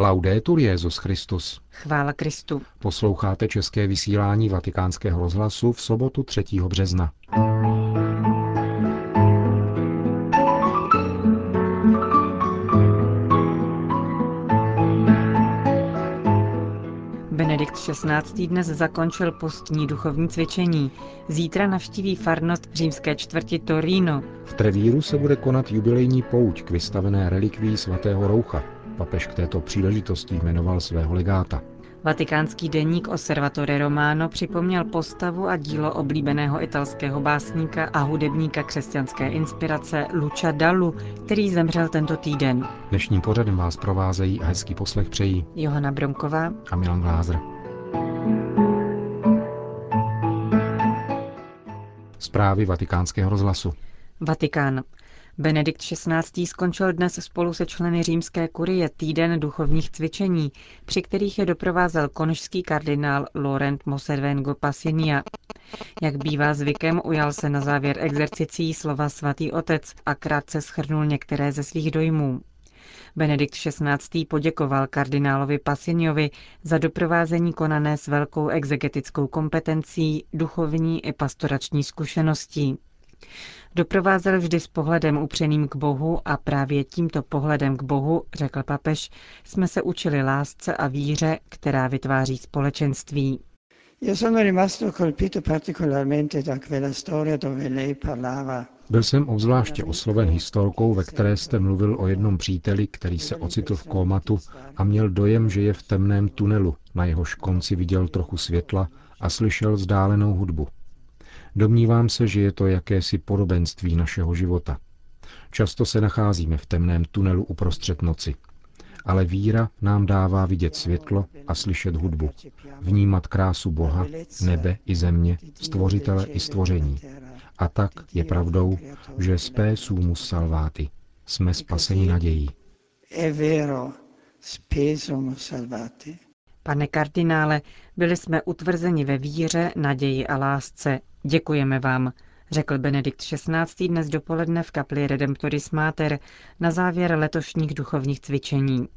Laudetur Jezus Christus. Chvála Kristu. Posloucháte české vysílání Vatikánského rozhlasu v sobotu 3. března. Benedikt XVI. dnes zakončil postní duchovní cvičení. Zítra navštíví farnost římské čtvrti Torino. V Trevíru se bude konat jubilejní pouť k vystavené relikví svatého Roucha. Papež k této příležitosti jmenoval svého legáta. Vatikánský deník Osservatore Romano připomněl postavu a dílo oblíbeného italského básníka a hudebníka křesťanské inspirace Lucia Dallu, který zemřel tento týden. Dnešním pořadem vás provázejí a hezký poslech přejí Johana Bronková a Milan Glázer. Zprávy vatikánského rozhlasu. Vatikán. Benedikt XVI. skončil dnes spolu se členy římské kurie týden duchovních cvičení, při kterých je doprovázel konžský kardinál Laurent Moservengo Pasinia. Jak bývá zvykem, ujal se na závěr exercicí slova svatý otec a krátce schrnul některé ze svých dojmů. Benedikt XVI. poděkoval kardinálovi Pasiniovi za doprovázení konané s velkou exegetickou kompetencí, duchovní i pastorační zkušeností. Doprovázel vždy s pohledem upřeným k Bohu a právě tímto pohledem k Bohu, řekl papež, jsme se učili lásce a víře, která vytváří společenství. Byl jsem obzvláště osloven historkou, ve které jste mluvil o jednom příteli, který se ocitl v kómatu a měl dojem, že je v temném tunelu, na jehož konci viděl trochu světla a slyšel vzdálenou hudbu. Domnívám se, že je to jakési podobenství našeho života. Často se nacházíme v temném tunelu uprostřed noci. Ale víra nám dává vidět světlo a slyšet hudbu, vnímat krásu Boha, nebe i země, stvořitele i stvoření. A tak je pravdou, že spé sumus salvati. Jsme spaseni nadějí. Pane kardinále, byli jsme utvrzeni ve víře, naději a lásce. Děkujeme vám, řekl Benedikt XVI. dnes dopoledne v kapli Redemptoris Mater na závěr letošních duchovních cvičení.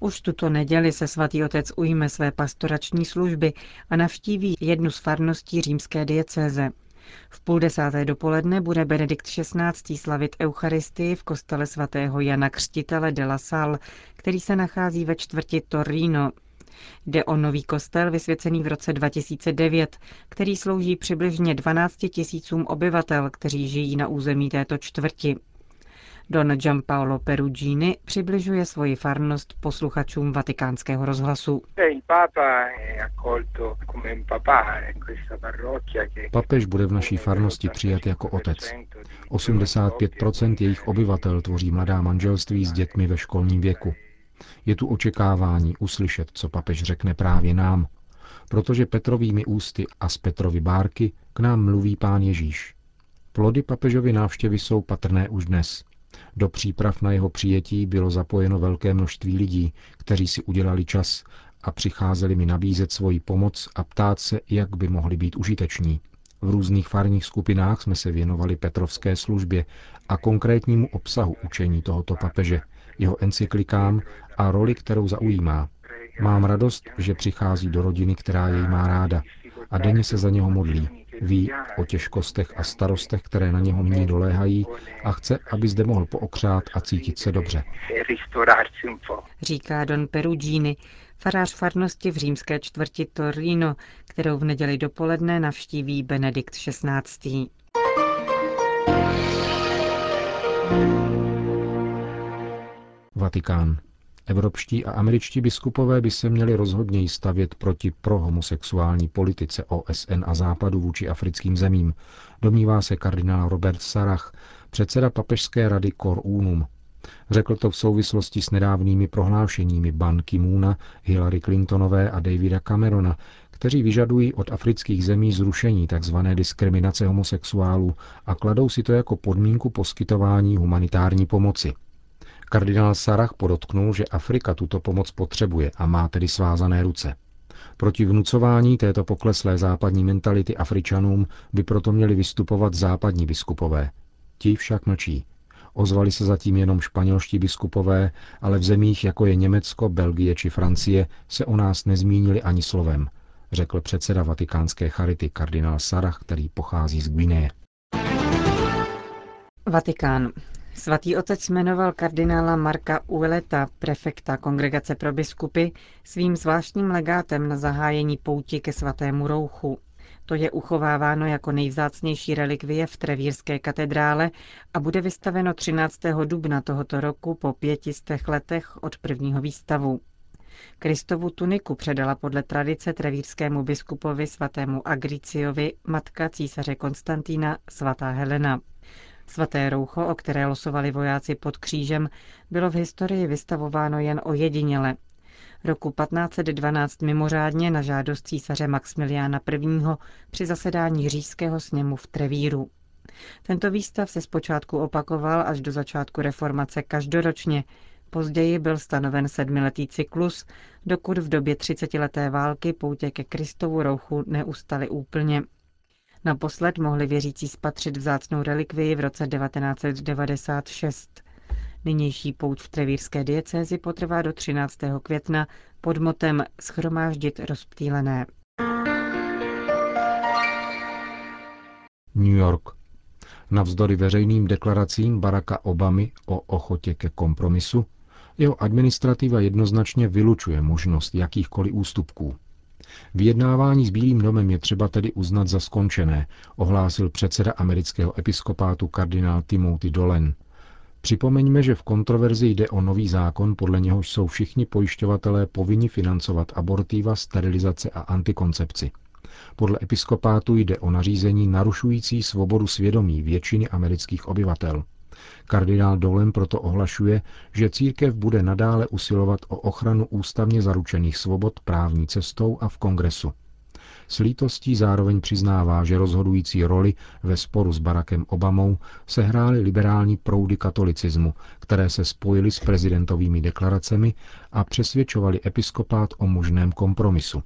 Už tuto neděli se svatý otec ujme své pastorační služby a navštíví jednu z farností římské diecéze. V půl desáté dopoledne bude Benedikt XVI. slavit Eucharistii v kostele svatého Jana Křtitele de la Salle, který se nachází ve čtvrti Torino. Jde o nový kostel vysvěcený v roce 2009, který slouží přibližně 12 tisícům obyvatel, kteří žijí na území této čtvrti. Don Giampaolo Perugini přibližuje svoji farnost posluchačům vatikánského rozhlasu. Papež bude v naší farnosti přijat jako otec. 85% jejich obyvatel tvoří mladá manželství s dětmi ve školním věku. Je tu očekávání uslyšet, co papež řekne právě nám, protože Petrovými ústy a z Petrovy bárky k nám mluví pán Ježíš. Plody papežovy návštěvy jsou patrné už dnes. Do příprav na jeho přijetí bylo zapojeno velké množství lidí, kteří si udělali čas a přicházeli mi nabízet svoji pomoc a ptát se, jak by mohli být užiteční. V různých farních skupinách jsme se věnovali Petrovské službě a konkrétnímu obsahu učení tohoto papeže, jeho encyklikám a roli, kterou zaujímá. Mám radost, že přichází do rodiny, která jej má ráda a denně se za něho modlí. Ví o těžkostech a starostech, které na něho nyní doléhají a chce, aby zde mohl pookřát a cítit se dobře. Říká Don Perugini, farář farnosti v římské čtvrti Torino, kterou v neděli dopoledne navštíví Benedikt XVI. Vatikán. Evropští a američtí biskupové by se měli rozhodněji stavět proti prohomosexuální politice OSN a Západu vůči africkým zemím, domnívá se kardinál Robert Sarach, předseda papežské rady Cor Unum. Řekl to v souvislosti s nedávnými prohlášeními Ban Ki-moona, Hillary Clintonové a Davida Camerona, kteří vyžadují od afrických zemí zrušení tzv. diskriminace homosexuálů a kladou si to jako podmínku poskytování humanitární pomoci. Kardinál Sarach podotknul, že Afrika tuto pomoc potřebuje a má tedy svázané ruce. Proti vnucování této pokleslé západní mentality Afričanům by proto měli vystupovat západní biskupové. Ti však mlčí. Ozvali se zatím jenom španělští biskupové, ale v zemích jako je Německo, Belgie či Francie se o nás nezmínili ani slovem, řekl předseda vatikánské charity kardinál Sarah, který pochází z Guineje. Vatikán. Svatý otec jmenoval kardinála Marka Ueleta, prefekta Kongregace pro biskupy, svým zvláštním legátem na zahájení pouti ke svatému rouchu. To je uchováváno jako nejvzácnější relikvie v Trevírské katedrále a bude vystaveno 13. dubna tohoto roku po pětistech letech od prvního výstavu. Kristovu tuniku předala podle tradice trevírskému biskupovi svatému Agriciovi matka císaře Konstantína svatá Helena. Svaté roucho, o které losovali vojáci pod křížem, bylo v historii vystavováno jen ojediněle. Roku 1512 mimořádně na žádost císaře Maximiliána I. při zasedání říšského sněmu v Trevíru. Tento výstav se zpočátku opakoval až do začátku reformace každoročně, později byl stanoven sedmiletý cyklus, dokud v době třicetileté války poutě ke Kristovu rouchu neustaly úplně. Naposled mohli věřící spatřit vzácnou relikvii v roce 1996. Nynější pouť v Trevírské diecézi potrvá do 13. května pod motem Schromáždit rozptýlené. New York. Navzdory veřejným deklaracím Baracka Obamy o ochotě ke kompromisu, jeho administrativa jednoznačně vylučuje možnost jakýchkoliv ústupků. Vyjednávání s Bílým domem je třeba tedy uznat za skončené, ohlásil předseda amerického episkopátu kardinál Timothy Dolan. Připomeňme, že v kontroverzi jde o nový zákon, podle něhož jsou všichni pojišťovatelé povinni financovat abortiva, sterilizace a antikoncepci. Podle episkopátu jde o nařízení narušující svobodu svědomí většiny amerických obyvatel. Kardinál Dolem proto ohlašuje, že církev bude nadále usilovat o ochranu ústavně zaručených svobod právní cestou a v kongresu. S lítostí zároveň přiznává, že rozhodující roli ve sporu s Barackem Obamou sehrály liberální proudy katolicismu, které se spojily s prezidentovými deklaracemi a přesvědčovali episkopát o možném kompromisu.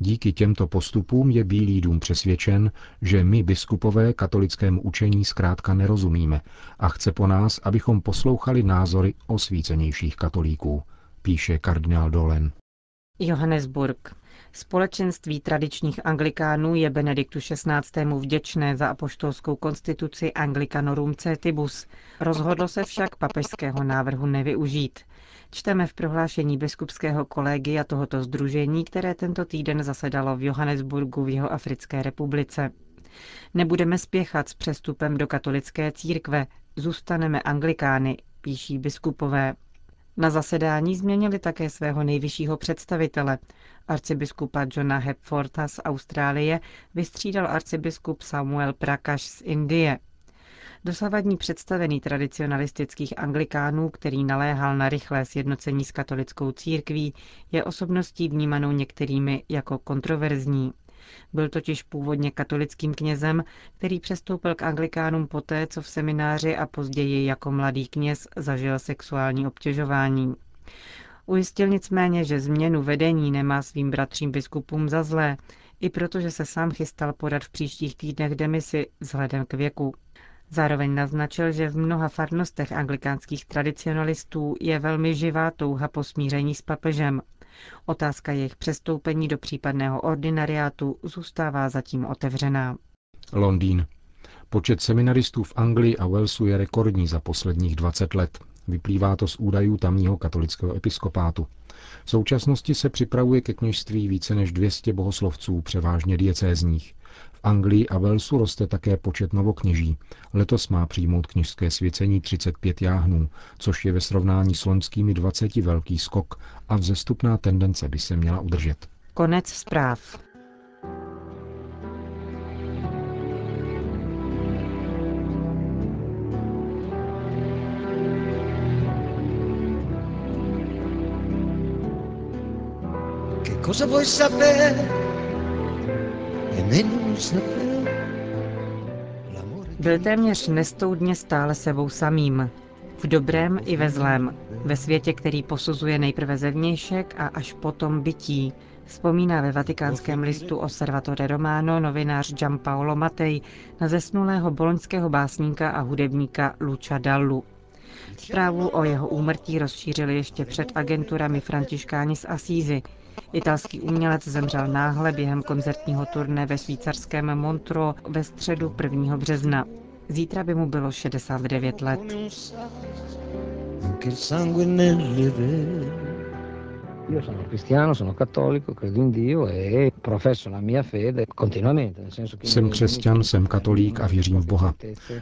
Díky těmto postupům je Bílý dům přesvědčen, že my, biskupové, katolickému učení zkrátka nerozumíme a chce po nás, abychom poslouchali názory osvícenějších katolíků, píše kardinál Dolen. Johannesburg. Společenství tradičních anglikánů je Benediktu XVI. vděčné za apoštolskou konstituci Anglicanorum Cetibus. Rozhodlo se však papežského návrhu nevyužít. Čteme v prohlášení biskupského kolegia tohoto združení, které tento týden zasedalo v Johannesburgu v jeho Africké republice. Nebudeme spěchat s přestupem do katolické církve, zůstaneme anglikány, píší biskupové. Na zasedání změnili také svého nejvyššího představitele. Arcibiskupa Johna Hepforta z Austrálie vystřídal arcibiskup Samuel Prakash z Indie. Dosavadní představený tradicionalistických anglikánů, který naléhal na rychlé sjednocení s katolickou církví, je osobností vnímanou některými jako kontroverzní. Byl totiž původně katolickým knězem, který přestoupil k anglikánům poté, co v semináři a později jako mladý kněz zažil sexuální obtěžování. Ujistil nicméně, že změnu vedení nemá svým bratřím biskupům za zlé, i protože se sám chystal podat v příštích týdnech demisi vzhledem k věku. Zároveň naznačil, že v mnoha farnostech anglikánských tradicionalistů je velmi živá touha po smíření s papežem. Otázka jejich přestoupení do případného ordinariátu zůstává zatím otevřená. Londýn. Počet seminaristů v Anglii a Walesu je rekordní za posledních 20 let. Vyplývá to z údajů tamního katolického episkopátu. V současnosti se připravuje ke kněžství více než 200 bohoslovců, převážně diecézních. V Anglii a Walesu roste také počet novokněží. Letos má přijmout kněžské svěcení 35 jáhnů, což je ve srovnání s loňskými 20 velký skok a vzestupná tendence by se měla udržet. Konec zpráv. cosa vuoi sapere Byl téměř nestoudně stále sebou samým. V dobrém i ve zlém. Ve světě, který posuzuje nejprve zevnějšek a až potom bytí. Vzpomíná ve vatikánském listu Osservatore Romano novinář Giampaolo Matej na zesnulého boloňského básníka a hudebníka Lucia Dallu. Zprávu o jeho úmrtí rozšířili ještě před agenturami františkáni z Asízy. Italský umělec zemřel náhle během koncertního turné ve švýcarském Montro ve středu 1. března. Zítra by mu bylo 69 let. Io sono cristiano, sono cattolico, credo in Dio e professo la mia fede continuamente. Nel senso che jsem křesťan, jsem katolík a věřím v Boha.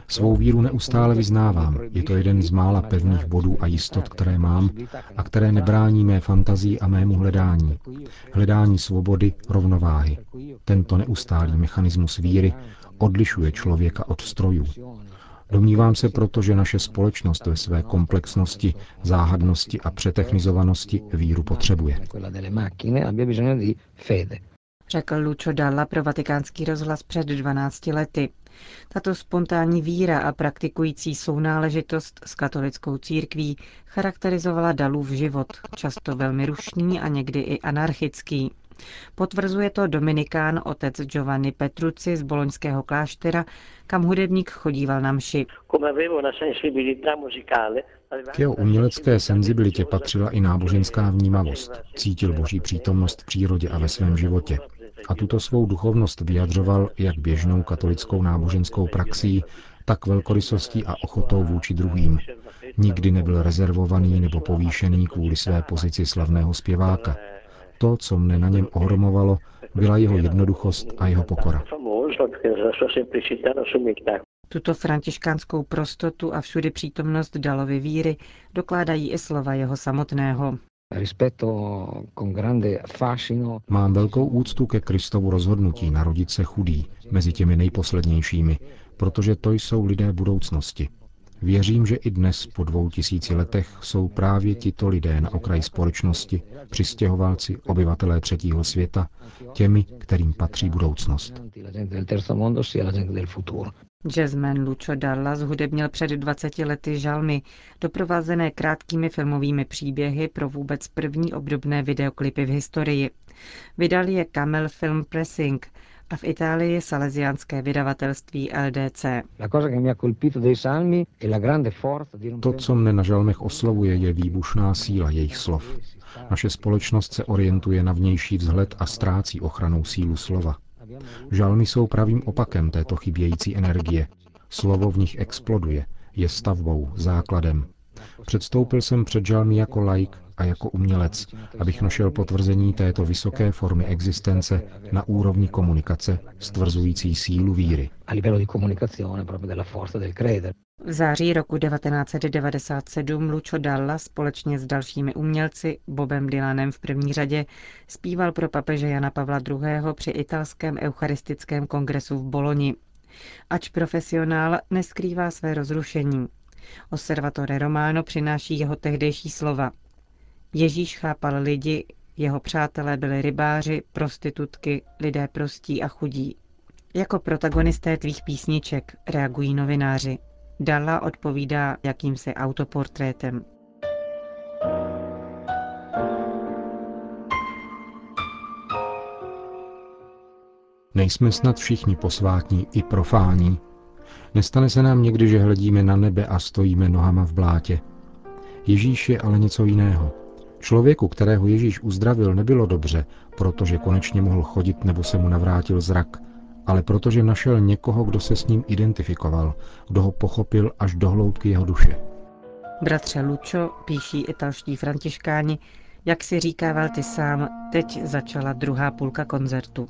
Svou víru neustále vyznávám. Je to jeden z mála pevných bodů a jistot, které mám a které nebrání mé fantazii a mému hledání. Hledání svobody, rovnováhy. Tento neustálý mechanismus víry odlišuje člověka od strojů. Domnívám se proto, že naše společnost ve své komplexnosti, záhadnosti a přetechnizovanosti víru potřebuje. Řekl Lucio Dalla pro vatikánský rozhlas před 12 lety. Tato spontánní víra a praktikující sounáležitost s katolickou církví charakterizovala Dalův život, často velmi rušný a někdy i anarchický. Potvrzuje to dominikán otec Giovanni Petrucci z boloňského kláštera, kam hudebník chodíval na mši. K jeho umělecké senzibilitě patřila i náboženská vnímavost. Cítil boží přítomnost v přírodě a ve svém životě. A tuto svou duchovnost vyjadřoval jak běžnou katolickou náboženskou praxí, tak velkorysostí a ochotou vůči druhým. Nikdy nebyl rezervovaný nebo povýšený kvůli své pozici slavného zpěváka. To, co mne na něm ohromovalo, byla jeho jednoduchost a jeho pokora. Tuto františkánskou prostotu a všudy přítomnost Dalovy víry dokládají i slova jeho samotného. Mám velkou úctu ke Kristovu rozhodnutí narodit se chudý mezi těmi nejposlednějšími, protože to jsou lidé budoucnosti. Věřím, že i dnes, po dvou tisíci letech, jsou právě tito lidé na okraji společnosti, přistěhovalci, obyvatelé třetího světa, těmi, kterým patří budoucnost. Jazzman Lucio Dalla zhudebnil před 20 lety žalmy, doprovázené krátkými filmovými příběhy pro vůbec první obdobné videoklipy v historii. Vydal je Camel Film Pressing, a v Itálii salesiánské vydavatelství LDC. To, co mne na žalmech oslovuje, je výbušná síla jejich slov. Naše společnost se orientuje na vnější vzhled a ztrácí ochranou sílu slova. Žalmy jsou pravým opakem této chybějící energie. Slovo v nich exploduje, je stavbou, základem. Předstoupil jsem před žalmy jako laik a jako umělec, abych našel potvrzení této vysoké formy existence na úrovni komunikace, stvrzující sílu víry. V září roku 1997 Lucio Dalla společně s dalšími umělci, Bobem Dylanem v první řadě, zpíval pro papeže Jana Pavla II. při italském eucharistickém kongresu v Boloni. Ač profesionál neskrývá své rozrušení. Osservatore Romano přináší jeho tehdejší slova. Ježíš chápal lidi, jeho přátelé byli rybáři, prostitutky, lidé prostí a chudí. Jako protagonisté tvých písniček reagují novináři. Dalla odpovídá jakýmsi autoportrétem. Nejsme snad všichni posvátní i profání. Nestane se nám někdy, že hledíme na nebe a stojíme nohama v blátě. Ježíš je ale něco jiného. Člověku, kterého Ježíš uzdravil, nebylo dobře, protože konečně mohl chodit nebo se mu navrátil zrak, ale protože našel někoho, kdo se s ním identifikoval, kdo ho pochopil až do hloubky jeho duše. Bratře Lučo, píší italští františkáni, jak si říkával ty sám, teď začala druhá půlka koncertu.